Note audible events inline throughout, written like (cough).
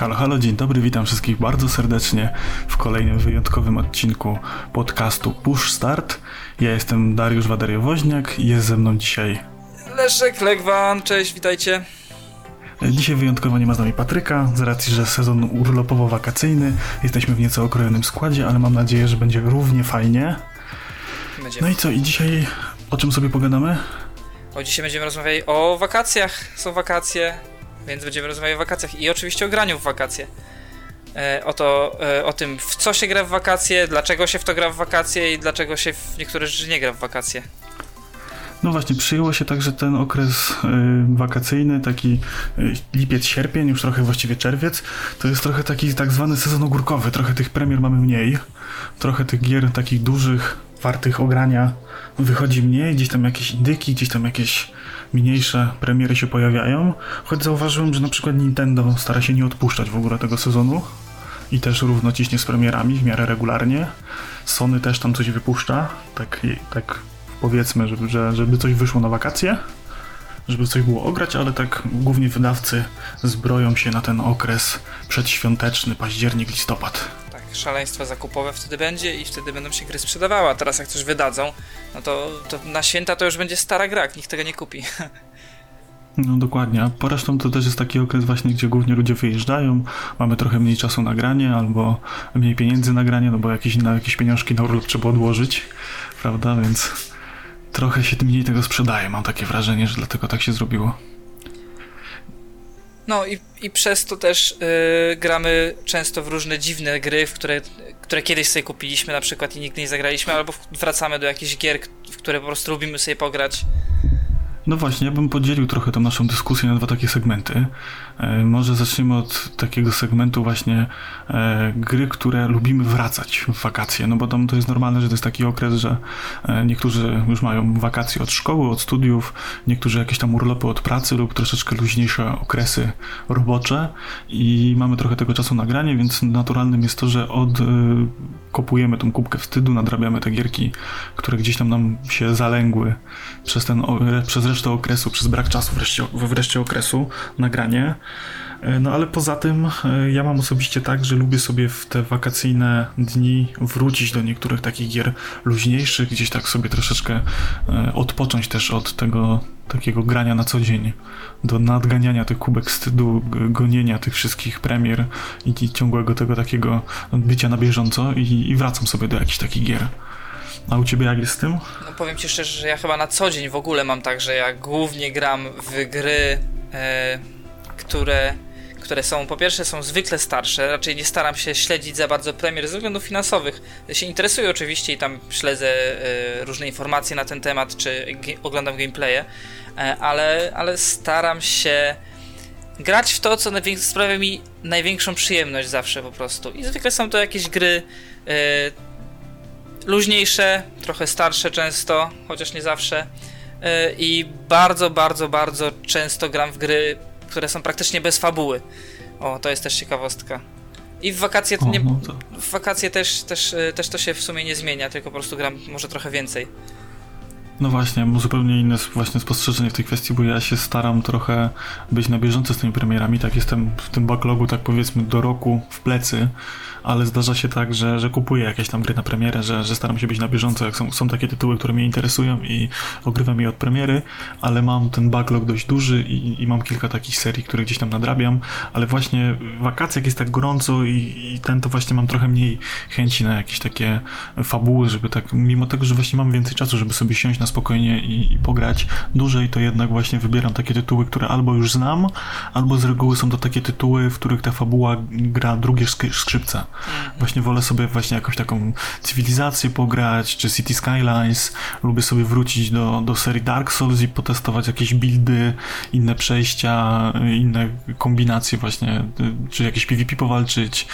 Halo, halo, dzień dobry, witam wszystkich bardzo serdecznie w kolejnym wyjątkowym odcinku podcastu Push Start. Ja jestem Dariusz Wadariowoźniak i jest ze mną dzisiaj... Leszek Legwan, cześć, witajcie. Dzisiaj wyjątkowo nie ma z nami Patryka, z racji, że sezon urlopowo-wakacyjny. Jesteśmy w nieco okrojonym składzie, ale mam nadzieję, że będzie równie fajnie. Będzie. No i co, i dzisiaj o czym sobie pogadamy? O, dzisiaj będziemy rozmawiali o wakacjach. Są wakacje, więc będziemy rozmawiać o wakacjach i oczywiście o graniu w wakacje. E, o, to, e, o tym, w co się gra w wakacje, dlaczego się w to gra w wakacje i dlaczego się w niektóre rzeczy nie gra w wakacje. No właśnie, przyjęło się tak, że ten okres y, wakacyjny, taki y, lipiec, sierpień, już trochę właściwie czerwiec, to jest trochę taki tak zwany sezon ogórkowy. Trochę tych premier mamy mniej, trochę tych gier takich dużych, wartych ogrania wychodzi mniej, gdzieś tam jakieś indyki, gdzieś tam jakieś mniejsze premiery się pojawiają. Choć zauważyłem, że na przykład Nintendo stara się nie odpuszczać w ogóle tego sezonu i też równo ciśnie z premierami w miarę regularnie. Sony też tam coś wypuszcza, tak, tak powiedzmy, żeby, że, żeby coś wyszło na wakacje, żeby coś było ograć, ale tak głównie wydawcy zbroją się na ten okres przedświąteczny, październik, listopad. Szaleństwo zakupowe wtedy będzie i wtedy będą się gry sprzedawały, a teraz jak coś wydadzą, no to, to na święta to już będzie stara gra, nikt tego nie kupi. (laughs) No dokładnie, a poresztą to też jest taki okres właśnie, gdzie głównie ludzie wyjeżdżają, mamy trochę mniej czasu na granie albo mniej pieniędzy na granie, no bo jakieś, na jakieś pieniążki na urlop trzeba odłożyć, prawda, więc trochę się mniej tego sprzedaje. Mam takie wrażenie, że dlatego tak się zrobiło. No i, i przez to też yy, gramy często w różne dziwne gry, w które, które kiedyś sobie kupiliśmy na przykład i nigdy nie zagraliśmy, albo wracamy do jakichś gier, w które po prostu lubimy sobie pograć. No właśnie, ja bym podzielił trochę tą naszą dyskusję na dwa takie segmenty. E, może zaczniemy od takiego segmentu właśnie e, gry, które lubimy wracać w wakacje, no bo tam to jest normalne, że to jest taki okres, że e, niektórzy już mają wakacje od szkoły, od studiów, niektórzy jakieś tam urlopy od pracy lub troszeczkę luźniejsze okresy robocze i mamy trochę tego czasu na granie, więc naturalnym jest to, że odkopujemy tą kubkę wstydu, nadrabiamy te gierki, które gdzieś tam nam się zalęgły przez ten, przez resztę okresu, przez brak czasu wreszcie, wreszcie okresu nagranie. E, no ale poza tym e, ja mam osobiście tak, że lubię sobie w te wakacyjne dni wrócić do niektórych takich gier luźniejszych, gdzieś tak sobie troszeczkę e, odpocząć też od tego takiego grania na co dzień, do nadganiania tych kubek wstydu, gonienia tych wszystkich premier i ciągłego tego takiego bycia na bieżąco i, i wracam sobie do jakichś takich gier. A u ciebie jak jest z tym? No powiem ci szczerze, że ja chyba na co dzień w ogóle mam tak, że ja głównie gram w gry, e, które, które są, po pierwsze są zwykle starsze, raczej nie staram się śledzić za bardzo premier ze względów finansowych. Się interesuję oczywiście i tam śledzę e, różne informacje na ten temat, czy oglądam gameplaye, e, ale, ale staram się grać w to, co sprawia mi największą przyjemność zawsze po prostu. I zwykle są to jakieś gry e, luźniejsze, trochę starsze często, chociaż nie zawsze. E, I bardzo, bardzo, bardzo często gram w gry, które są praktycznie bez fabuły. O, to jest też ciekawostka. I w wakacje, o, nie, no to... w wakacje też, też, e, też to się w sumie nie zmienia, tylko po prostu gram może trochę więcej. No właśnie, mam zupełnie inne właśnie spostrzeżenie w tej kwestii, bo ja się staram trochę być na bieżąco z tymi premierami, tak jestem w tym backlogu, tak powiedzmy do roku w plecy, ale zdarza się tak, że, że kupuję jakieś tam gry na premierę, że, że staram się być na bieżąco, jak są, są takie tytuły, które mnie interesują i ogrywam je od premiery, ale mam ten backlog dość duży i, i mam kilka takich serii, które gdzieś tam nadrabiam, ale właśnie w wakacjach jest tak gorąco i, i ten to właśnie mam trochę mniej chęci na jakieś takie fabuły, żeby tak, mimo tego, że właśnie mam więcej czasu, żeby sobie siąść na spokojnie i, i pograć dłużej, to jednak właśnie wybieram takie tytuły, które albo już znam, albo z reguły są to takie tytuły, w których ta fabuła gra drugie skrzypce. Właśnie wolę sobie właśnie jakąś taką cywilizację pograć, czy City Skylines. Lubię sobie wrócić do, do serii Dark Souls i potestować jakieś buildy, inne przejścia, inne kombinacje właśnie, czy jakieś PvP powalczyć.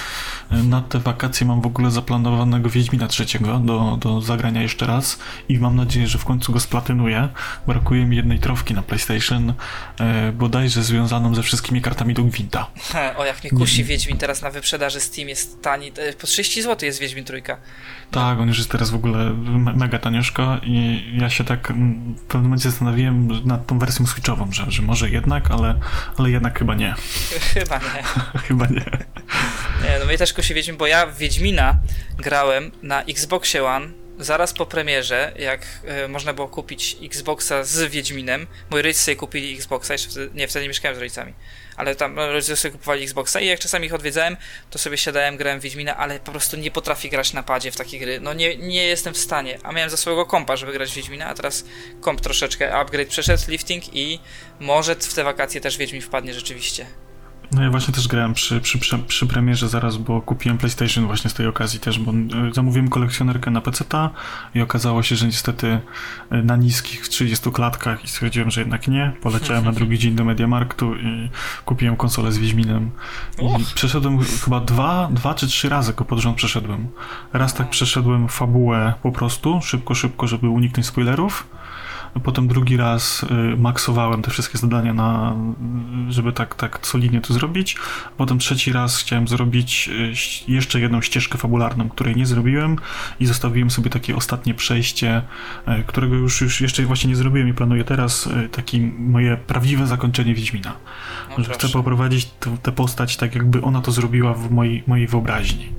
Na te wakacje mam w ogóle zaplanowanego Wiedźmina trzeciego do, do zagrania jeszcze raz i mam nadzieję, że w końcu go splatynuję. Brakuje mi jednej trofki na PlayStation, e, bodajże związaną ze wszystkimi kartami do Gwinta. (laughs) o, jak mnie kusi Wiedźmin teraz na wyprzedaży Steam jest tani. Po 30 zł jest Wiedźmin trójka. Tak, on już jest teraz w ogóle me- mega tanioszko i ja się tak mm, w pewnym momencie zastanowiłem nad tą wersją switchową, że, że może jednak, ale, ale jednak chyba nie. (laughs) Chyba nie. (laughs) chyba nie. Nie, no mnie też kusi Wiedźmin, bo ja Wiedźmina grałem na Xboxie One zaraz po premierze, jak e, można było kupić Xboxa z Wiedźminem. Moi rodzice sobie kupili Xboxa, jeszcze wtedy, nie, wtedy nie mieszkałem z rodzicami. Ale tam rodzice sobie kupowali Xboxa i jak czasami ich odwiedzałem, to sobie siadałem, grałem Wiedźmina, ale po prostu nie potrafię grać na padzie w takie gry. No nie, nie jestem w stanie. A miałem za swojego kompa, żeby grać Wiedźmina, a teraz komp troszeczkę upgrade przeszedł, lifting i może w te wakacje też Wiedźmin wpadnie rzeczywiście. No ja właśnie też grałem przy, przy, przy, przy premierze zaraz, bo kupiłem PlayStation właśnie z tej okazji też, bo e, zamówiłem kolekcjonerkę na PC-ta i okazało się, że niestety e, na niskich 30 klatkach i stwierdziłem, że jednak nie. Poleciałem na drugi dzień do Mediamarktu i kupiłem konsolę z Wiedźminem. I przeszedłem chyba dwa, dwa czy trzy razy go pod rząd przeszedłem. Raz tak przeszedłem fabułę po prostu, szybko, szybko, żeby uniknąć spoilerów. Potem drugi raz y, maksowałem te wszystkie zadania na, żeby tak, tak solidnie to zrobić. Potem trzeci raz chciałem zrobić y, jeszcze jedną ścieżkę fabularną, której nie zrobiłem i zostawiłem sobie takie ostatnie przejście, y, którego już, już jeszcze właśnie nie zrobiłem i planuję teraz takie moje prawdziwe zakończenie Wiedźmina. No, że chcę poprowadzić tę postać tak, jakby ona to zrobiła w mojej, mojej wyobraźni.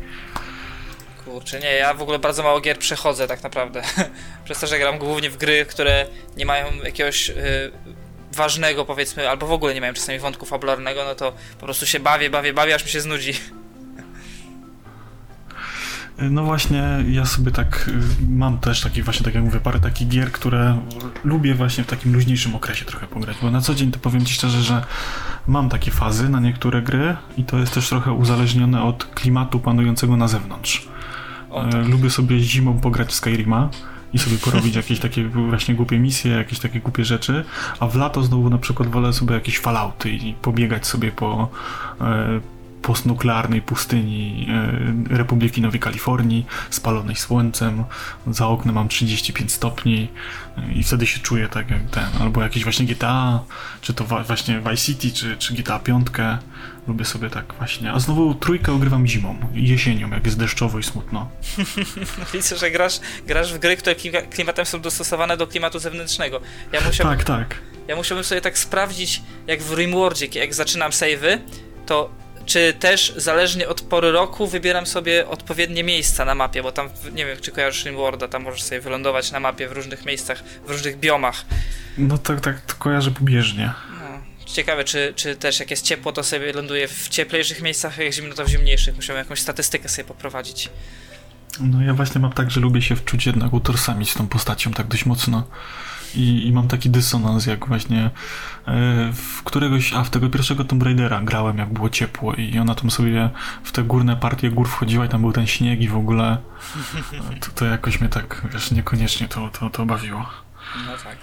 Kurczę, nie, ja w ogóle bardzo mało gier przechodzę tak naprawdę. (laughs) Przez to, że gram głównie w gry, które nie mają jakiegoś y, ważnego powiedzmy, albo w ogóle nie mają czasami wątku fabularnego, no to po prostu się bawię, bawię, bawię, aż mi się znudzi. (laughs) No właśnie, ja sobie tak y, mam też taki właśnie, tak jak mówię, parę takich gier, które lubię właśnie w takim luźniejszym okresie trochę pograć, bo na co dzień to powiem Ci szczerze, że mam takie fazy na niektóre gry i to jest też trochę uzależnione od klimatu panującego na zewnątrz. O, E, tak. Lubię sobie zimą pograć w Skyrima i sobie porobić (laughs) jakieś takie właśnie głupie misje, jakieś takie głupie rzeczy, a w lato znowu na przykład wolę sobie jakieś fallouty i pobiegać sobie po e, postnuklearnej pustyni e, Republiki Nowej Kalifornii, spalonej słońcem, za oknem mam 35 stopni e, i wtedy się czuję tak jak ten, albo jakieś właśnie GTA, czy to właśnie Vice City, czy, czy GTA 5, lubię sobie tak właśnie, a znowu trójkę ogrywam zimą, jesienią, jak jest deszczowo i smutno. (laughs) Widzę, że grasz, grasz w gry, które klima- klimatem są dostosowane do klimatu zewnętrznego. Ja musiałbym, Tak, tak. ja musiałbym sobie tak sprawdzić, jak w Rimworldzie, jak zaczynam save'y, to czy też zależnie od pory roku wybieram sobie odpowiednie miejsca na mapie, bo tam, nie wiem, czy kojarzysz Rimworlda, tam możesz sobie wylądować na mapie w różnych miejscach, w różnych biomach. No tak, tak, to kojarzę pobieżnie. No. Ciekawe, czy, czy też jak jest ciepło, to sobie ląduje w cieplejszych miejscach, a jak zimno, to w zimniejszych. Musiałem jakąś statystykę sobie poprowadzić. No ja właśnie mam tak, że lubię się wczuć jednak utożsamić z tą postacią tak dość mocno. I, I mam taki dysonans, jak właśnie e, w któregoś, a w tego pierwszego Tomb Raidera grałem, jak było ciepło i ona tam sobie w te górne partie gór wchodziła i tam był ten śnieg i w ogóle e, to, to jakoś mnie tak, wiesz, niekoniecznie to, to, to bawiło. No tak.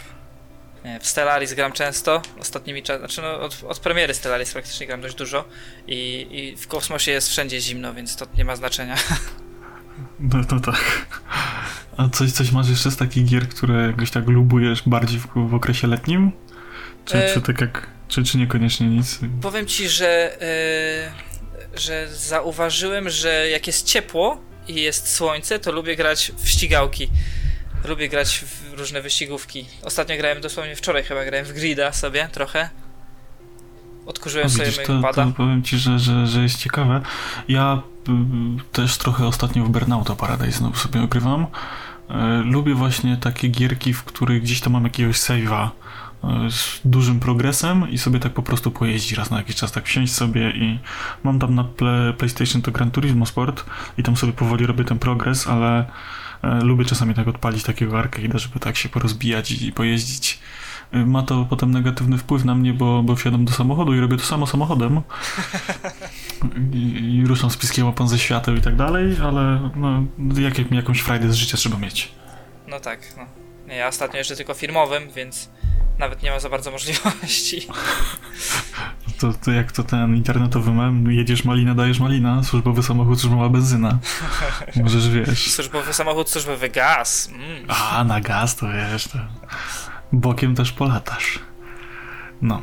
Nie, w Stellaris gram często, ostatnimi czasami, znaczy no, od, od premiery Stellaris praktycznie gram dość dużo i, i w kosmosie jest wszędzie zimno, więc to nie ma znaczenia. No, no tak. A coś, coś masz jeszcze z takich gier, które jakoś tak lubujesz bardziej w, w okresie letnim? Czy, E- czy tak jak, czy, czy niekoniecznie nic? Powiem ci, że, yy, że zauważyłem, że jak jest ciepło i jest słońce, to lubię grać w ścigałki. Lubię grać w różne wyścigówki. Ostatnio grałem, dosłownie wczoraj chyba grałem w Grida sobie trochę. Odkurzyłem No sobie widzisz, mojego to, pada. to powiem ci, że, że, że jest ciekawe. Ja y, też trochę ostatnio w Burnouta Paradise znowu sobie ogrywam. E, lubię właśnie takie gierki, w których gdzieś tam mam jakiegoś save'a e, z dużym progresem i sobie tak po prostu pojeździć raz na jakiś czas, tak wsiąść sobie i mam tam na PlayStation to Gran Turismo Sport i tam sobie powoli robię ten progres, ale e, lubię czasami tak odpalić takiego arcade'a, żeby tak się porozbijać i pojeździć. E, Ma to potem negatywny wpływ na mnie, bo, bo wsiadam do samochodu i robię to samo samochodem i, i ruszam z piskiem łapą ze świateł i tak dalej, ale no, jak, jak, jakąś frajdę z życia trzeba mieć. No tak, no. Nie, ja ostatnio jeszcze tylko firmowym, więc nawet nie mam za bardzo możliwości. (laughs) to, to jak to ten internetowy mem, jedziesz malina, dajesz malina, służbowy samochód, służbowa benzyna. (laughs) Możesz, wiesz... Służbowy samochód, służbowy gaz. Mm. A, na gaz to wiesz, to bokiem też polatasz. No.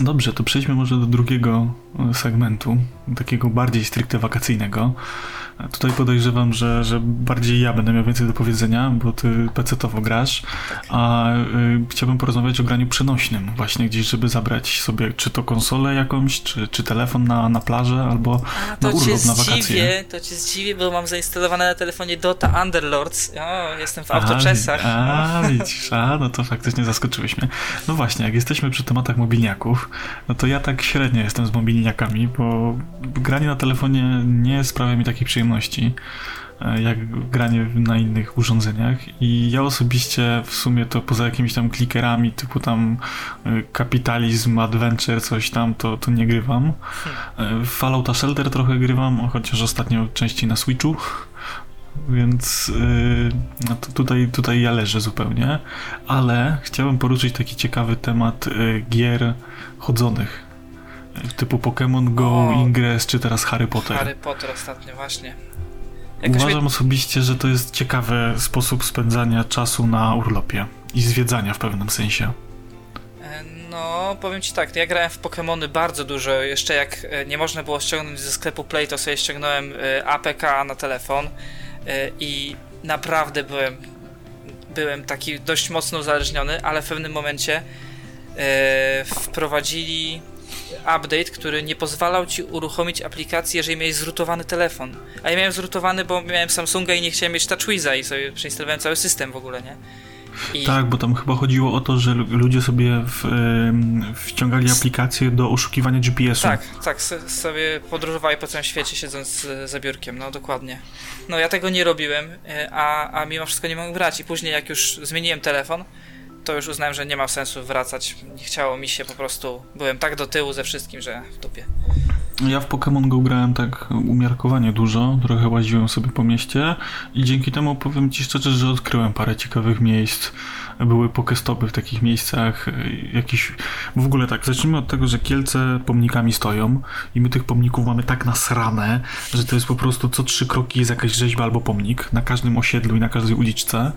Dobrze, to przejdźmy może do drugiego segmentu, takiego bardziej stricte wakacyjnego. Tutaj podejrzewam, że, że bardziej ja będę miał więcej do powiedzenia, bo ty pecetowo grasz, a y, chciałbym porozmawiać o graniu przenośnym, właśnie gdzieś, żeby zabrać sobie czy to konsolę jakąś, czy, czy telefon na, na plażę, albo A, na urlop, na wakacje. zdziwię, to cię zdziwię, bo mam zainstalowane na telefonie Dota Underlords. O, jestem w autoczesach. A, a, widzisz, a, no to faktycznie zaskoczyłeś mnie. No właśnie, jak jesteśmy przy tematach mobilniaków, no to ja tak średnio jestem z mobilniakami, bo granie na telefonie nie sprawia mi takiej przyjemności e, jak granie na innych urządzeniach i ja osobiście w sumie to poza jakimiś tam klikerami typu tam e, kapitalizm, adventure, coś tam, to, to nie grywam. E, Fallouta Shelter trochę grywam, chociaż ostatnio częściej na Switchu. Więc yy, tutaj, tutaj ja leżę zupełnie, ale chciałem poruszyć taki ciekawy temat gier chodzonych. Typu Pokémon Go, O. Ingress czy teraz Harry Potter. Harry Potter ostatnio, właśnie. Jakoś Uważam mnie- osobiście, że to jest ciekawy sposób spędzania czasu na urlopie i zwiedzania w pewnym sensie. E, No, powiem ci tak, ja grałem w Pokémony bardzo dużo. Jeszcze jak e, nie można było ściągnąć ze sklepu Play, to sobie ściągnąłem e, APK na telefon i naprawdę byłem, byłem taki dość mocno uzależniony, ale w pewnym momencie wprowadzili update, który nie pozwalał ci uruchomić aplikacji, jeżeli miałeś zrutowany telefon. A ja miałem zrutowany, bo miałem Samsunga i nie chciałem mieć TouchWiza i sobie przeinstalowałem cały system w ogóle, nie? I... Tak, bo tam chyba chodziło o to, że lu- ludzie sobie w, wciągali aplikacje do oszukiwania GPS-u. Tak, tak, sobie podróżowali po całym świecie siedząc z- za biurkiem, no dokładnie. No ja tego nie robiłem, y, a, a mimo wszystko nie mogłem grać i później jak już zmieniłem telefon, to już uznałem, że nie ma sensu wracać. Nie chciało mi się po prostu, byłem tak do tyłu ze wszystkim, że w dupie. Ja w Pokémon Go grałem tak umiarkowanie dużo, trochę łaziłem sobie po mieście i dzięki temu powiem Ci szczerze, że odkryłem parę ciekawych miejsc. Były pokestopy w takich miejscach, jakiś... W ogóle tak, zacznijmy od tego, że Kielce pomnikami stoją i my tych pomników mamy tak nasrane, że to jest po prostu co trzy kroki jest jakaś rzeźba albo pomnik na każdym osiedlu i na każdej uliczce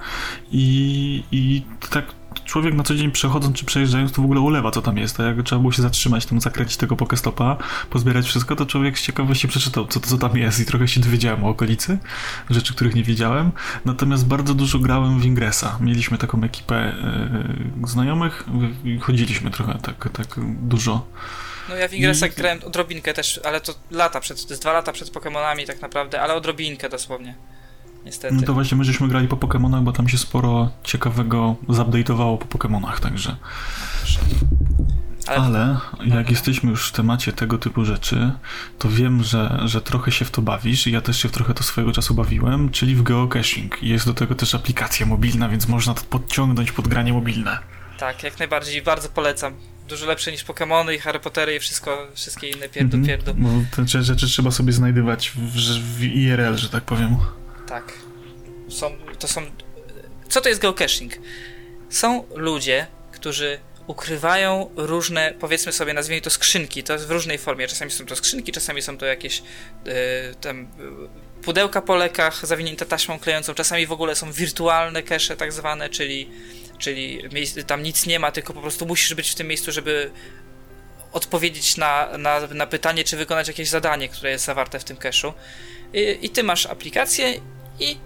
i, i tak człowiek na co dzień przechodząc czy przejeżdżając to w ogóle ulewa co tam jest, a jak trzeba było się zatrzymać, tam zakręcić tego pokestopa, pozbierać wszystko, to człowiek z ciekawości przeczytał co, co tam jest i trochę się dowiedziałem o okolicy, rzeczy, których nie wiedziałem, natomiast bardzo dużo grałem w Ingressa, mieliśmy taką ekipę yy, znajomych i chodziliśmy trochę tak, tak dużo. No ja w Ingressach I- grałem odrobinkę też, ale to lata przed, to jest dwa lata przed Pokémonami tak naprawdę, ale odrobinkę dosłownie. Niestety. No to właśnie my żeśmy grali po Pokémonach, bo tam się sporo ciekawego zupdate'owało po Pokémonach, także Ale, Ale jak jesteśmy już w temacie tego typu rzeczy, to wiem, że, że trochę się w to bawisz i ja też się w trochę to swojego czasu bawiłem, czyli w geocaching. Jest do tego też aplikacja mobilna, więc można to podciągnąć pod granie mobilne. tak, jak najbardziej, bardzo polecam. Dużo lepsze niż Pokémony i Harry Pottery i wszystko, wszystkie inne pierdu, Mhm. pierdu. Bo te rze- rzeczy trzeba sobie znajdywać w, w IRL, że tak powiem. Tak. Są, to są. Co to jest geocaching? Są ludzie, którzy ukrywają różne, powiedzmy sobie, nazwijmy to skrzynki. To w różnej formie. Czasami są to skrzynki, czasami są to jakieś yy, tam pudełka po lekach zawinięte taśmą klejącą, czasami w ogóle są wirtualne cache tak zwane, czyli, czyli tam nic nie ma, tylko po prostu musisz być w tym miejscu, żeby odpowiedzieć na, na, na pytanie, czy wykonać jakieś zadanie, które jest zawarte w tym cache'u. I, I ty masz aplikację i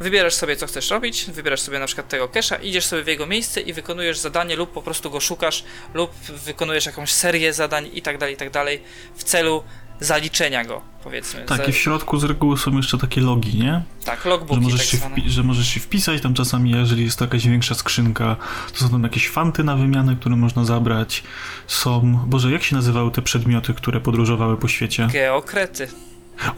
wybierasz sobie, co chcesz robić, wybierasz sobie na przykład tego cache'a, idziesz sobie w jego miejsce i wykonujesz zadanie lub po prostu go szukasz lub wykonujesz jakąś serię zadań i tak dalej, i tak dalej w celu zaliczenia go, powiedzmy. Tak, i w środku z reguły są jeszcze takie logi, nie? tak, Że logbooki możesz, tak wpi- że możesz się wpisać, tam czasami, jeżeli jest to jakaś większa skrzynka, to są tam jakieś fanty na wymianę, które można zabrać. Są, Boże, jak się nazywały te przedmioty, które podróżowały po świecie? Geokrety.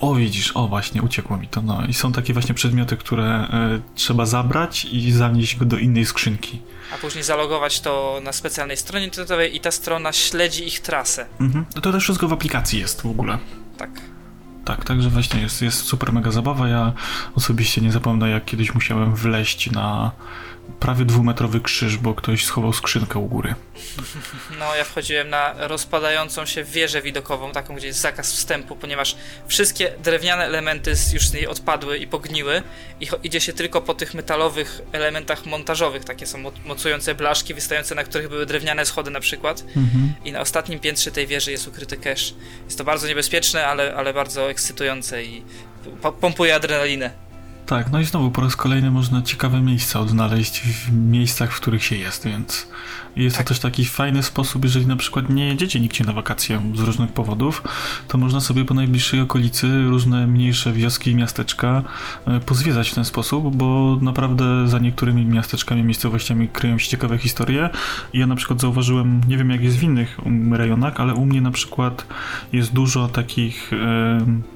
O, widzisz, o właśnie, uciekło mi to. No i są takie właśnie przedmioty, które e, trzeba zabrać i zanieść go do innej skrzynki. A później zalogować to na specjalnej stronie internetowej i ta strona śledzi ich trasę. Mhm. To też wszystko w aplikacji jest w ogóle. Tak. Tak, także właśnie jest, jest super mega zabawa. Ja osobiście nie zapomnę, jak kiedyś musiałem wleść na prawie dwumetrowy krzyż, bo ktoś schował skrzynkę u góry. No, ja wchodziłem na rozpadającą się wieżę widokową, taką, gdzie jest zakaz wstępu, ponieważ wszystkie drewniane elementy już z niej odpadły i pogniły i idzie się tylko po tych metalowych elementach montażowych, takie są mocujące blaszki wystające, na których były drewniane schody na przykład mhm. i na ostatnim piętrze tej wieży jest ukryty cache. Jest to bardzo niebezpieczne, ale, ale bardzo ekscytujące i pompuje adrenalinę. Tak, no i znowu po raz kolejny można ciekawe miejsca odnaleźć w miejscach, w których się jest, więc jest tak. to też taki fajny sposób, jeżeli na przykład nie jedziecie nigdzie na wakacje z różnych powodów, to można sobie po najbliższej okolicy różne mniejsze wioski i miasteczka e, pozwiedzać w ten sposób, bo naprawdę za niektórymi miasteczkami, miejscowościami kryją się ciekawe historie. Ja na przykład zauważyłem, nie wiem jak jest w innych rejonach, ale u mnie na przykład jest dużo takich... Yy,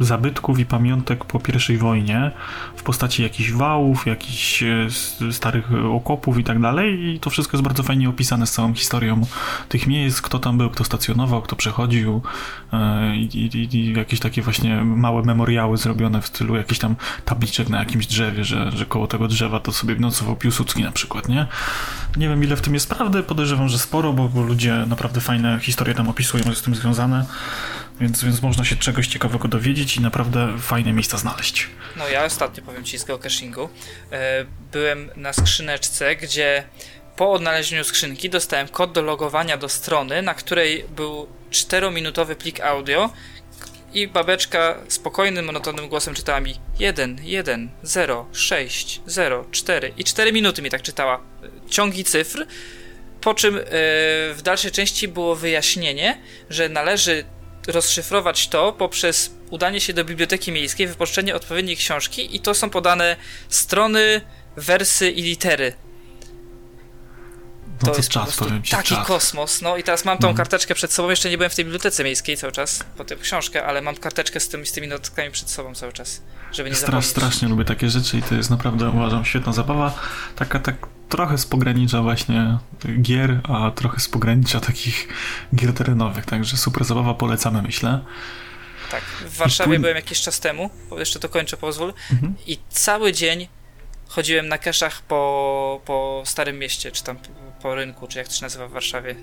zabytków i pamiątek po I wojnie w postaci jakichś wałów, jakichś e, starych okopów i tak dalej. I to wszystko jest bardzo fajnie opisane z całą historią tych miejsc, kto tam był, kto stacjonował, kto przechodził e, i, i, i jakieś takie właśnie małe memoriały zrobione w stylu jakichś tam tabliczek na jakimś drzewie, że, że koło tego drzewa to sobie nocował Piłsudski na przykład, nie? Nie wiem ile w tym jest prawdy, podejrzewam, że sporo, bo, bo ludzie naprawdę fajne historie tam opisują, jest z tym związane więc, więc można się czegoś ciekawego dowiedzieć i naprawdę fajne miejsca znaleźć. No ja ostatnio powiem Ci z geocachingu. E, byłem na skrzyneczce, gdzie po odnalezieniu skrzynki dostałem kod do logowania do strony, na której był 4-minutowy plik audio i babeczka spokojnym, monotonnym głosem czytała mi 1, 1, 0, 6, 0, 4 i 4 minuty mi tak czytała ciągi cyfr, po czym yy, w dalszej części było wyjaśnienie, że należy rozszyfrować to poprzez udanie się do biblioteki miejskiej, wypożyczenie odpowiedniej książki i to są podane strony, wersy i litery. No to, to jest czas, powiem ci, taki czas. kosmos. No i teraz mam tą no. karteczkę przed sobą. Jeszcze nie byłem w tej bibliotece miejskiej cały czas po tę książkę, ale mam karteczkę z, tym, z tymi notatkami przed sobą cały czas, żeby nie Strasz, Strasznie lubię takie rzeczy i to jest naprawdę, uważam, świetna zabawa. Taka, tak trochę z pogranicza właśnie gier, a trochę z pogranicza takich gier terenowych, także super zabawa, polecamy myślę. Tak, w Warszawie byłem jakiś czas temu, jeszcze to kończę, pozwól, mhm. i cały dzień chodziłem na keszach po, po Starym Mieście, czy tam po rynku, czy jak to się nazywa w Warszawie.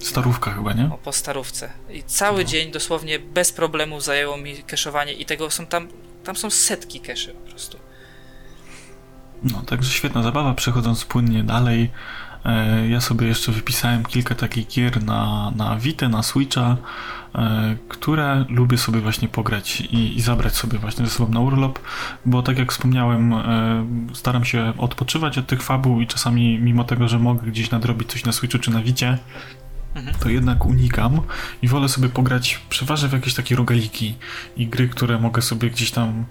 Starówka chyba, nie? O, po Starówce. I cały no. dzień dosłownie bez problemu zajęło mi keszowanie i tego są tam, tam są setki keszy po prostu. No, także świetna zabawa. Przechodząc płynnie dalej, e, ja sobie jeszcze wypisałem kilka takich gier na, na Vita, na Switcha, e, które lubię sobie właśnie pograć i, i, zabrać sobie właśnie ze sobą na urlop, bo tak jak wspomniałem, e, staram się odpoczywać od tych fabuł i czasami mimo tego, że mogę gdzieś nadrobić coś na Switchu czy na Vicie, to jednak unikam i wolę sobie pograć przeważnie w jakieś takie rogaliki i gry, które mogę sobie gdzieś tam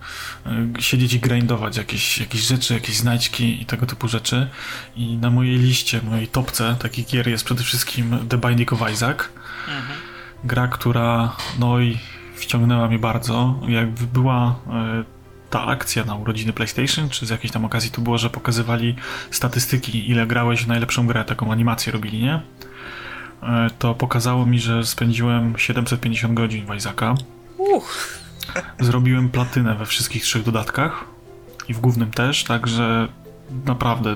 y, siedzieć i grindować jakieś, jakieś rzeczy, jakieś znajdźki i tego typu rzeczy. I na mojej liście, mojej topce takich gier jest przede wszystkim The Binding of Isaac. Mhm. Gra, która no i wciągnęła mnie bardzo. Jakby była y, ta akcja na urodziny PlayStation, czy z jakiejś tam okazji to było, że pokazywali statystyki, ile grałeś w najlepszą grę, taką animację robili, nie? E, to pokazało mi, że spędziłem 750 godzin w Isaaca. Uch. Zrobiłem platynę we wszystkich trzech dodatkach i w głównym też, także naprawdę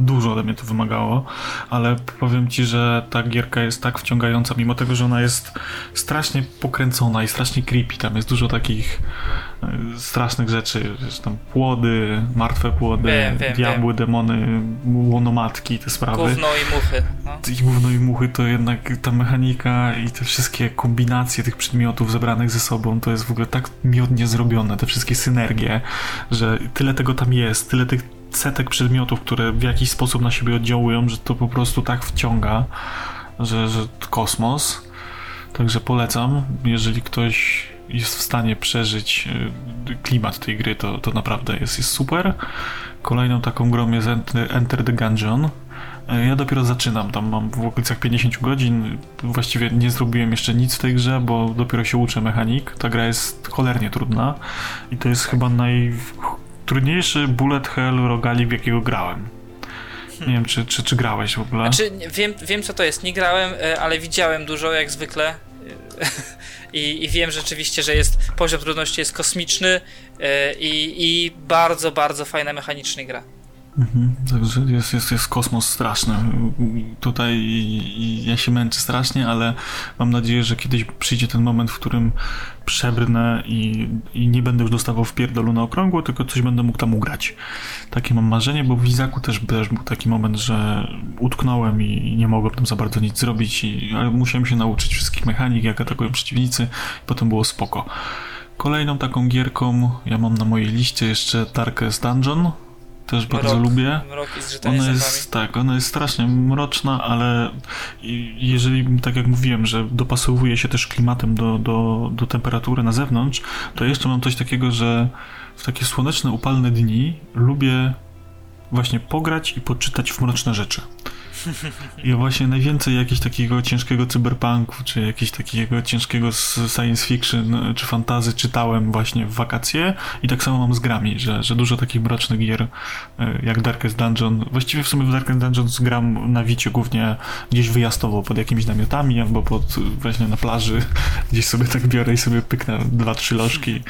dużo ode mnie to wymagało, ale powiem ci, że ta gierka jest tak wciągająca, mimo tego, że ona jest strasznie pokręcona i strasznie creepy. Tam jest dużo takich e, strasznych rzeczy, że tam płody, martwe płody, wiem, wiem, diabły, wiem. demony, łonomatki, te sprawy. Gówno i muchy. No. I gówno i muchy to jednak ta mechanika i te wszystkie kombinacje tych przedmiotów zebranych ze sobą, to jest w ogóle tak miodnie zrobione, te wszystkie synergie, że tyle tego tam jest, tyle tych setek przedmiotów, które w jakiś sposób na siebie oddziałują, że to po prostu tak wciąga, że, że kosmos. Także polecam, jeżeli ktoś jest w stanie przeżyć y, klimat tej gry, to, to naprawdę jest, jest super. Kolejną taką grą jest Enter the Gungeon. Y, ja dopiero zaczynam, tam mam w okolicach 50 godzin. Właściwie nie zrobiłem jeszcze nic w tej grze, bo dopiero się uczę mechanik. Ta gra jest cholernie trudna i to jest chyba naj, trudniejszy bullet hell rogalik, w jakiego grałem. Nie wiem, czy, czy, czy grałeś w ogóle. Znaczy, wiem, wiem co to jest. Nie grałem, e, ale widziałem dużo, jak zwykle. (laughs) I, I, wiem rzeczywiście, że jest poziom trudności jest kosmiczny e, i, i bardzo, bardzo fajna mechanicznie gra. Mhm, także jest, jest, jest kosmos straszny. Tutaj ja się męczę strasznie, ale mam nadzieję, że kiedyś przyjdzie ten moment, w którym przebrnę i, i nie będę już dostawał w pierdolu na okrągło, tylko coś będę mógł tam ugrać. Takie mam marzenie, bo w Wizaku też, też był taki moment, że utknąłem i nie mogłem tam za bardzo nic zrobić, i, ale musiałem się nauczyć wszystkich mechanik, jak atakują przeciwnicy i potem było spoko. Kolejną taką gierką ja mam na mojej liście jeszcze Darkest Dungeon, też bardzo mrok, lubię. Mrok i ona jest, tak, ona jest strasznie mroczna, ale jeżeli, tak jak mówiłem, że dopasowuje się też klimatem do, do, do temperatury na zewnątrz, to jeszcze mam coś takiego, że w takie słoneczne, upalne dni lubię właśnie pograć i poczytać w mroczne rzeczy. I właśnie najwięcej jakiegoś takiego ciężkiego cyberpunku, czy jakiegoś takiego ciężkiego science fiction, czy fantazy czytałem właśnie w wakacje. I tak samo mam z grami, że, że dużo takich mrocznych gier e, jak Darkest Dungeon. Właściwie w sumie w Darkest Dungeon gram na wicie głównie gdzieś wyjazdowo pod jakimiś namiotami albo pod właśnie na plaży, (laughs) gdzieś sobie tak biorę i sobie pyknę dwa, trzy lożki.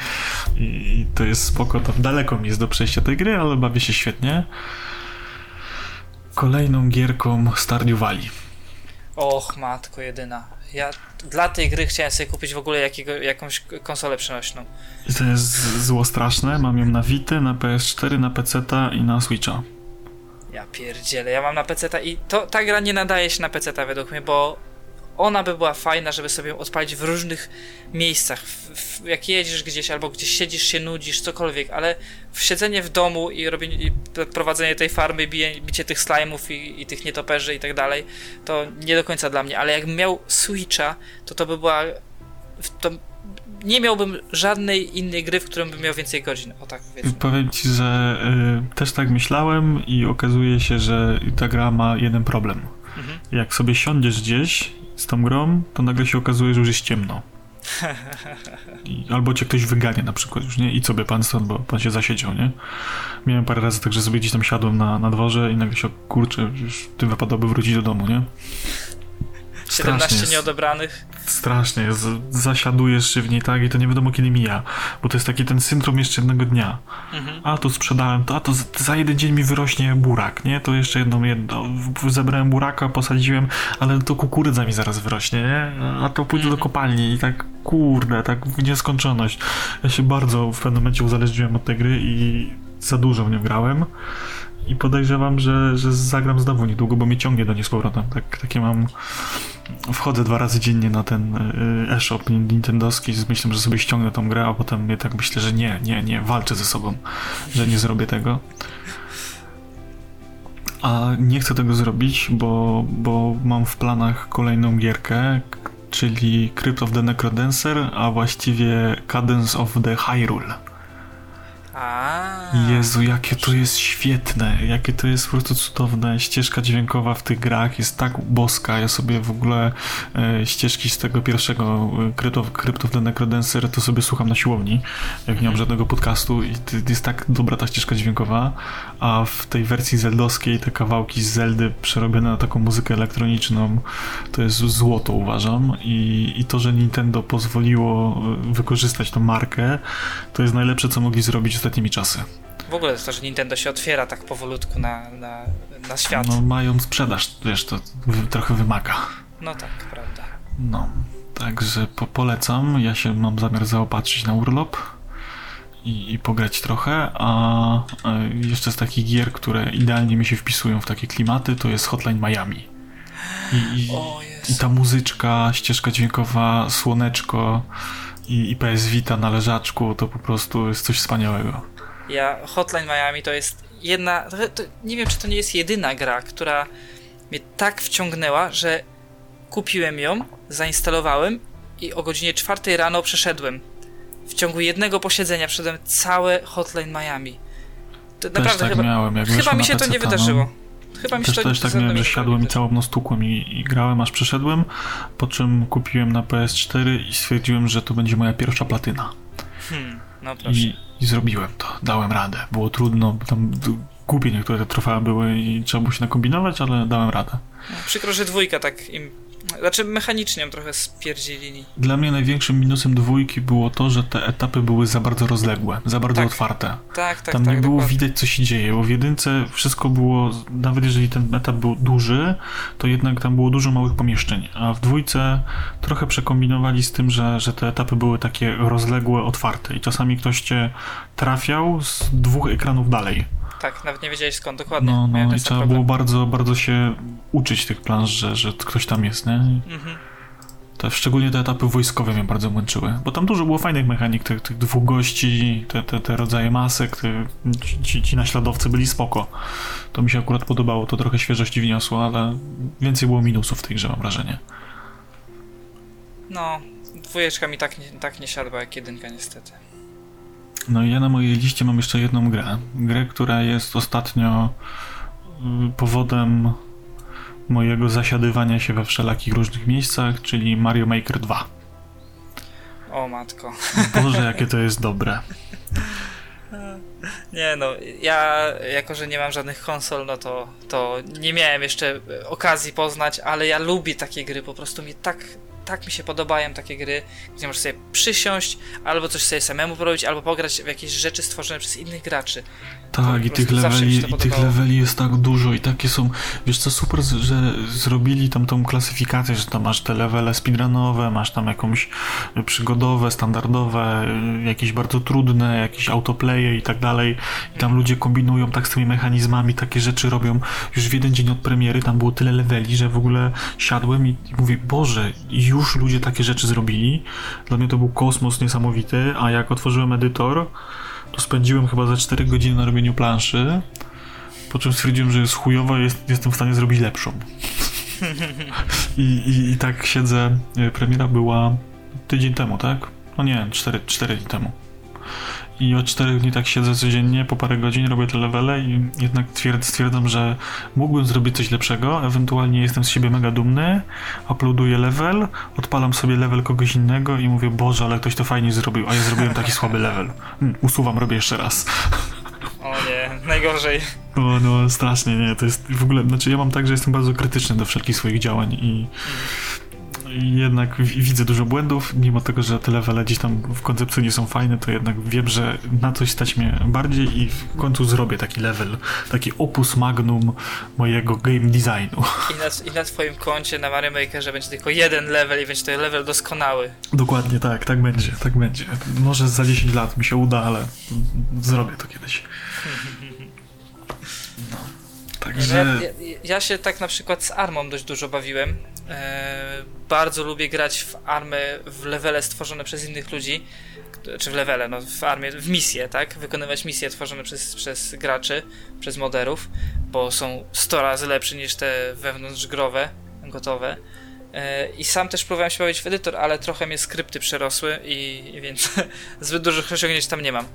I to jest spoko, to daleko mi jest do przejścia tej gry, ale bawię się świetnie kolejną gierką Stardew Valley. Och, matko jedyna. Ja dla tej gry chciałem sobie kupić w ogóle jakiego, jakąś konsolę przenośną. I to jest zło straszne. Mam ją na Vita, na PS4, na PC i na Switcha. Ja pierdzielę, ja mam na PC i to ta gra nie nadaje się na PC według mnie, bo ona by była fajna, żeby sobie odpalić w różnych miejscach. W, w, jak jedziesz gdzieś albo gdzieś siedzisz, się nudzisz, cokolwiek, ale w siedzenie w domu i robienie, i prowadzenie tej farmy, bije, bicie tych slime'ów i, i, tych nietoperzy i tak dalej, to nie do końca dla mnie. Ale jakbym miał Switcha, to to by była. To nie miałbym żadnej innej gry, w którą bym miał więcej godzin. O tak powiedzmy. Powiem ci, że y, też tak myślałem i okazuje się, że ta gra ma jeden problem. Mhm. Jak sobie siądziesz gdzieś z tą grą, to nagle się okazuje, że już jest ciemno. I, albo cię ktoś wygania na przykład już, nie? I co by pan stąd, bo pan się zasiedział, nie? Miałem parę razy tak, że sobie gdzieś tam siadłem na, na dworze i nagle się, kurczę, już tym wypadałoby wrócić do domu, nie? 17 jest, nieodebranych. Strasznie, jest, zasiadujesz się w niej tak i to nie wiadomo kiedy mija, bo to jest taki ten syndrom jeszcze jednego dnia. Mhm. A to sprzedałem to, a to za jeden dzień mi wyrośnie burak, nie? To jeszcze jedną, jedno, zebrałem buraka, posadziłem, ale to kukurydza mi zaraz wyrośnie, nie? A to pójdę mhm. do kopalni i tak, kurde, tak w nieskończoność. Ja się bardzo w pewnym momencie uzależniłem od tej gry i za dużo w nią grałem i podejrzewam, że, że zagram znowu niedługo, bo mnie ciągnie do niej z powrotem. Tak, takie mam wchodzę dwa razy dziennie na ten e, e-shop nintendowski, myślę, że sobie ściągnę tą grę, a potem mnie tak myślę, że nie, nie, nie, walczę ze sobą, że nie zrobię tego. A nie chcę tego zrobić, bo, bo mam w planach kolejną gierkę, czyli Crypt of the Necrodancer, a właściwie Cadence of the Hyrule. Jezu, jakie to jest świetne, jakie to jest po prostu cudowne. Ścieżka dźwiękowa w tych grach jest tak boska. Ja sobie w ogóle e, ścieżki z tego pierwszego e, Crypt of, Crypt of the Necrodancer to sobie słucham na siłowni, jak nie mam żadnego podcastu i jest tak dobra ta ścieżka dźwiękowa, a w tej wersji zeldowskiej te kawałki z Zeldy przerobione na taką muzykę elektroniczną to jest złoto uważam i, i to, że Nintendo pozwoliło e, wykorzystać tą markę to jest najlepsze co mogli zrobić ostatnimi czasy. W ogóle to, że Nintendo się otwiera tak powolutku na, na, na świat. No mają sprzedaż, wiesz, to trochę wymaga. No tak, prawda. No, także po polecam. Ja się mam zamiar zaopatrzyć na urlop i, i pograć trochę, a e, jeszcze z takich gier, które idealnie mi się wpisują w takie klimaty, to jest Hotline Miami. I, i, i ta muzyczka, ścieżka dźwiękowa, słoneczko, i, i PS Vita na leżaczku to po prostu jest coś wspaniałego. Ja, Hotline Miami to jest jedna, to, to, nie wiem czy to nie jest jedyna gra, która mnie tak wciągnęła, że kupiłem ją, zainstalowałem i o godzinie 4 rano przeszedłem. W ciągu jednego posiedzenia przeszedłem całe Hotline Miami. To Też naprawdę tak chyba, miałem, jak chyba mi się to nie no. wydarzyło. Chyba mi się też, to też tak miałem, że siadłem i całą noc tukłem i, i, grałem, aż przeszedłem, po czym kupiłem na PS4 i stwierdziłem, że to będzie moja pierwsza platyna. Hmm, no proszę. I, I zrobiłem to, dałem radę. Było trudno, tam głupie niektóre te trofea były i trzeba było się nakombinować, ale dałem radę. No, przykro, że dwójka tak im znaczy mechanicznie ją trochę spierdzili. Dla mnie największym minusem dwójki było to, że te etapy były za bardzo rozległe, za bardzo Tak. otwarte. Tak, tak, Tam tak. nie było dokładnie. widać, co się dzieje, bo w jedynce wszystko było, nawet jeżeli ten etap był duży, to jednak tam było dużo małych pomieszczeń, a w dwójce trochę przekombinowali z tym, że, że te etapy były takie rozległe, otwarte i czasami ktoś cię trafiał z dwóch ekranów dalej. Tak, nawet nie wiedziałeś skąd dokładnie. No, no i trzeba problem. było bardzo, bardzo się uczyć tych planż, że, że ktoś tam jest, nie? Mhm. Te, szczególnie te etapy wojskowe mnie bardzo męczyły, bo tam dużo było fajnych mechanik, tych, tych dwóch gości, te, te, te rodzaje masek, te, ci, ci naśladowcy byli spoko. To mi się akurat podobało, to trochę świeżości wniosło, ale więcej było minusów w tej grze, mam wrażenie. No, dwójeczka mi tak nie, tak nie siadła jak jedynka niestety. No i ja na mojej liście mam jeszcze jedną grę. Grę, która jest ostatnio y, powodem mojego zasiadywania się we wszelakich różnych miejscach, czyli Mario Maker 2. O matko. (laughs) Boże, jakie to jest dobre. (laughs) Nie no, ja jako, że nie mam żadnych konsol, no to, to nie miałem jeszcze okazji poznać, ale ja lubię takie gry, po prostu mi tak, tak mi się podobają takie gry, gdzie możesz sobie przysiąść, albo coś sobie samemu porobić, albo pograć w jakieś rzeczy stworzone przez innych graczy. Tak, i tych leveli, i tych leveli jest tak dużo i takie są, wiesz co, super, że zrobili tam tą klasyfikację, że tam masz te levele speedrunowe, masz tam jakąś przygodowe, standardowe, y, jakieś bardzo trudne, jakieś autoplaye i tak dalej i tam ludzie kombinują tak z tymi mechanizmami, takie rzeczy robią. Już w jeden dzień od premiery tam było tyle leveli, że w ogóle siadłem i, i mówię, Boże, już ludzie takie rzeczy zrobili. Dla mnie to był kosmos niesamowity, a jak otworzyłem edytor, to spędziłem chyba za 4 godziny na robieniu planszy, po czym stwierdziłem, że jest chujowa i jest, jestem w stanie zrobić lepszą. (laughs) I, i, I tak siedzę, e, premiera była tydzień temu, tak? No nie, 4, 4 dni temu. I od 4 dni tak siedzę codziennie, po parę godzin robię te levele i jednak twierd, stwierdzam, że mógłbym zrobić coś lepszego, ewentualnie jestem z siebie mega dumny, uploaduję level, odpalam sobie level kogoś innego i mówię, Boże, ale ktoś to fajnie zrobił, a ja zrobiłem taki słaby level. Hmm, usuwam, robię jeszcze raz. O nie, najgorzej. No, no, strasznie, nie, to jest w ogóle, znaczy ja mam tak, że jestem bardzo krytyczny do wszelkich swoich działań i, i jednak widzę dużo błędów, mimo tego, że te levele gdzieś tam w koncepcji nie są fajne, to jednak wiem, że na coś stać mnie bardziej i w końcu zrobię taki level, taki opus magnum mojego game designu. I na, I na twoim koncie na Mario Makerze będzie tylko jeden level i będzie to level doskonały. Dokładnie tak, tak będzie, tak będzie. Może za 10 lat mi się uda, ale zrobię to kiedyś. (laughs) No. Także... Ja, ja, ja się tak na przykład z armą dość dużo bawiłem. E, bardzo lubię grać w armę w levele stworzone przez innych ludzi. Czy w levele, no w armię, w misje, tak? Wykonywać misje tworzone przez, przez graczy, przez moderów, bo są 100 razy lepsze niż te wewnątrzgrowe, gotowe. E, I sam też próbowałem się bawić w edytor, ale trochę mnie skrypty przerosły i więc (laughs) zbyt dużych osiągnięć tam nie mam.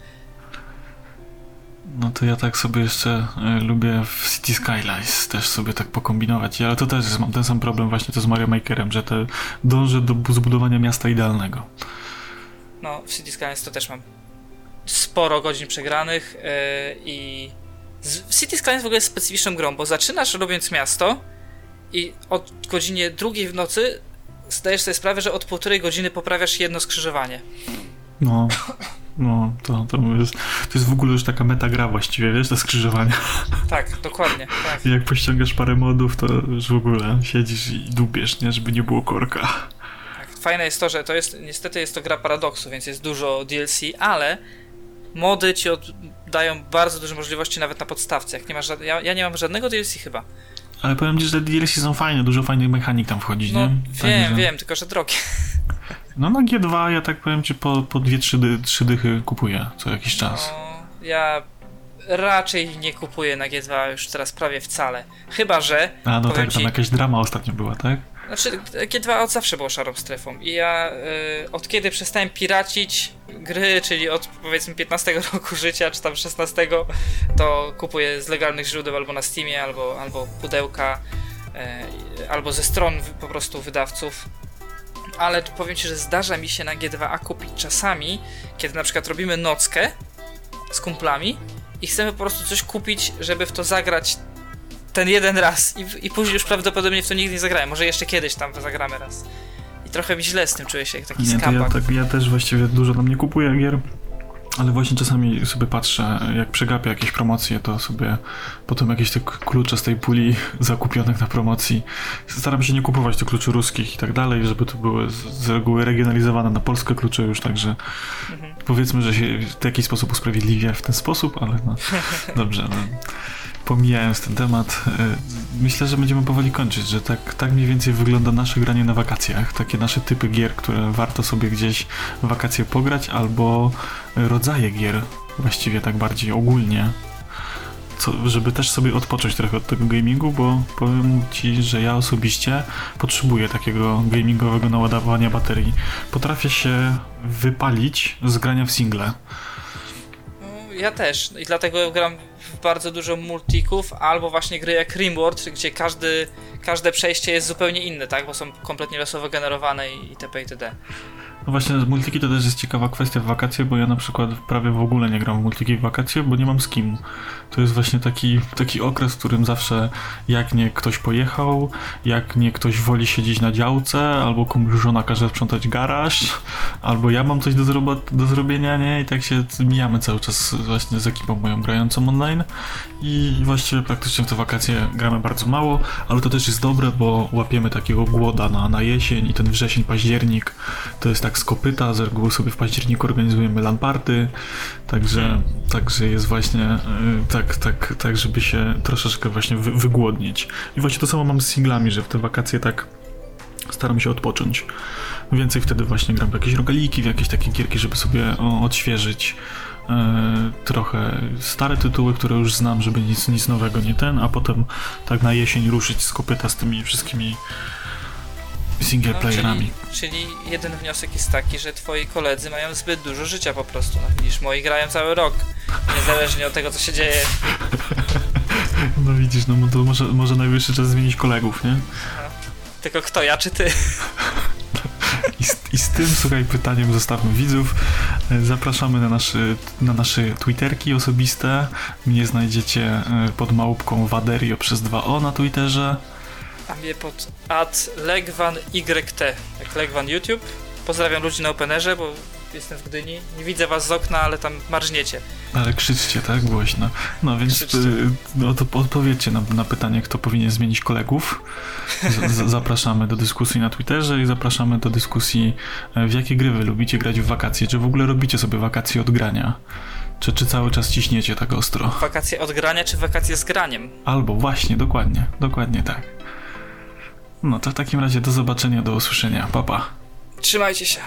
No to ja tak sobie jeszcze e, lubię w City Skylines też sobie tak pokombinować, ale to też mam ten sam problem właśnie to z Mario Makerem, że te dążę do bu- zbudowania miasta idealnego. No, w City Skylines to też mam sporo godzin przegranych yy, i z, City Skylines w ogóle jest specyficzną grą, bo zaczynasz robiąc miasto i od godzinie drugiej w nocy zdajesz sobie sprawę, że od półtorej godziny poprawiasz jedno skrzyżowanie. No, no to, to, jest, to jest w ogóle już taka metagra właściwie, wiesz, te skrzyżowania. Tak, dokładnie, tak. I jak pościągasz parę modów, to już w ogóle siedzisz i dubiesz, nie, żeby nie było korka. tak. Fajne jest to, że to jest, niestety jest to gra paradoksu, więc jest dużo DLC, ale mody ci od, dają bardzo duże możliwości nawet na podstawce. Jak nie masz, ja, ja nie mam żadnego DLC chyba. Ale powiem ci, że DLC są fajne, dużo fajnych mechanik tam wchodzi, No, nie? wiem, Także- wiem, tylko że drogie. No na G2 ja tak powiem ci po, po dwie, trzy, dy, trzy dychy kupuję co jakiś czas. No, ja raczej nie kupuję na G2 już teraz prawie wcale. Chyba, że. A no tak, tam ci- jakaś drama ostatnio była, tak? Znaczy, G2 od zawsze było szarą strefą. I ja y, od kiedy przestałem piracić gry, czyli od powiedzmy 15 (laughs) roku życia, czy tam 16, to kupuję z legalnych źródeł albo na Steamie, albo, albo pudełka, y, albo ze stron po prostu wydawców. Ale powiem ci, że zdarza mi się na G2A kupić czasami, kiedy na przykład robimy nockę z kumplami i chcemy po prostu coś kupić, żeby w to zagrać ten jeden raz i, i później już prawdopodobnie w to nigdy nie zagrałem. Może jeszcze kiedyś tam zagramy raz. I trochę mi źle z tym czuję się, jak taki Nie, to ja, tak, ja też właściwie dużo tam nie kupuję gier. Ale właśnie czasami sobie patrzę, jak przegapię jakieś promocje, to sobie potem jakieś te klucze z tej puli (laughs) zakupionych na promocji. Staram się nie kupować tych kluczy ruskich i tak dalej, żeby to były z, reguły regionalizowane na polskie klucze już, także mhm. powiedzmy, że się w jakiś sposób usprawiedliwia w ten sposób, ale no (laughs) dobrze. No pomijając ten temat, y, myślę, że będziemy powoli kończyć, że tak, tak mniej więcej wygląda nasze granie na wakacjach, takie nasze typy gier, które warto sobie gdzieś w wakacje pograć, albo rodzaje gier, właściwie tak bardziej ogólnie, co, żeby też sobie odpocząć trochę od tego gamingu, bo powiem Ci, że ja osobiście potrzebuję takiego gamingowego naładowania baterii. Potrafię się wypalić z grania w single. No, ja też i dlatego gram bardzo dużo multików, albo właśnie gry jak Rimworld, gdzie każdy, każde przejście jest zupełnie inne, tak? Bo są kompletnie losowo generowane i itp. itd. No właśnie, z multiki to też jest ciekawa kwestia w wakacje, bo ja na przykład prawie w ogóle nie gram w multiki w wakacje, bo nie mam z kim. To jest właśnie taki, taki okres, w którym zawsze jak nie ktoś pojechał, jak nie ktoś woli siedzieć na działce, albo komuś żona każe sprzątać garaż, albo ja mam coś do, zro do zrobienia, nie? I tak się mijamy cały czas właśnie z ekipą moją grającą online i właściwie praktycznie w te wakacje gramy bardzo mało, ale to też jest dobre, bo łapiemy takiego głoda na, na jesień i ten wrzesień, październik to jest tak z kopyta, z reguły sobie w październiku organizujemy lamparty, także, także jest właśnie y, tak, tak, tak, żeby się troszeczkę właśnie wy, wygłodnić. I właśnie to samo mam z singlami, że w te wakacje tak staram się odpocząć. Więcej wtedy właśnie gram w jakieś rogaliki, w jakieś takie gierki, żeby sobie odświeżyć e, trochę stare tytuły, które już znam, żeby nic, nic nowego nie ten, a potem tak na jesień ruszyć z kopyta z tymi wszystkimi singleplayerami. No, czyli, czyli, jeden wniosek jest taki, że twoi koledzy mają zbyt dużo życia po prostu. No, widzisz, moi grają cały rok, niezależnie od tego, co się dzieje. (laughs) No widzisz, no to może, może najwyższy czas zmienić kolegów, nie? No. Tylko kto, ja czy ty? (laughs) I z, I z, tym, słuchaj, pytaniem zostawmy widzów. Zapraszamy na, naszy, na nasze Twitterki osobiste. Mnie znajdziecie e, pod małpką Waderio przez 2O na Twitterze mnie pod ad legwanyt, jak legwan YouTube. Pozdrawiam ludzi na Openerze, bo jestem w Gdyni. Nie widzę was z okna, ale tam marzniecie. Ale krzyczcie, tak? Głośno. No więc y, no, to odpowiedzcie na, na pytanie, kto powinien zmienić kolegów. Z, zapraszamy do dyskusji na Twitterze i zapraszamy do dyskusji, e, w jakie gry wy lubicie grać w wakacje. Czy w ogóle robicie sobie wakacje od grania? Czy, czy cały czas ciśniecie tak ostro? Wakacje od grania, czy wakacje z graniem? Albo właśnie, dokładnie, dokładnie tak. No to w takim razie do zobaczenia, do usłyszenia. Papa. Pa. Trzymajcie się.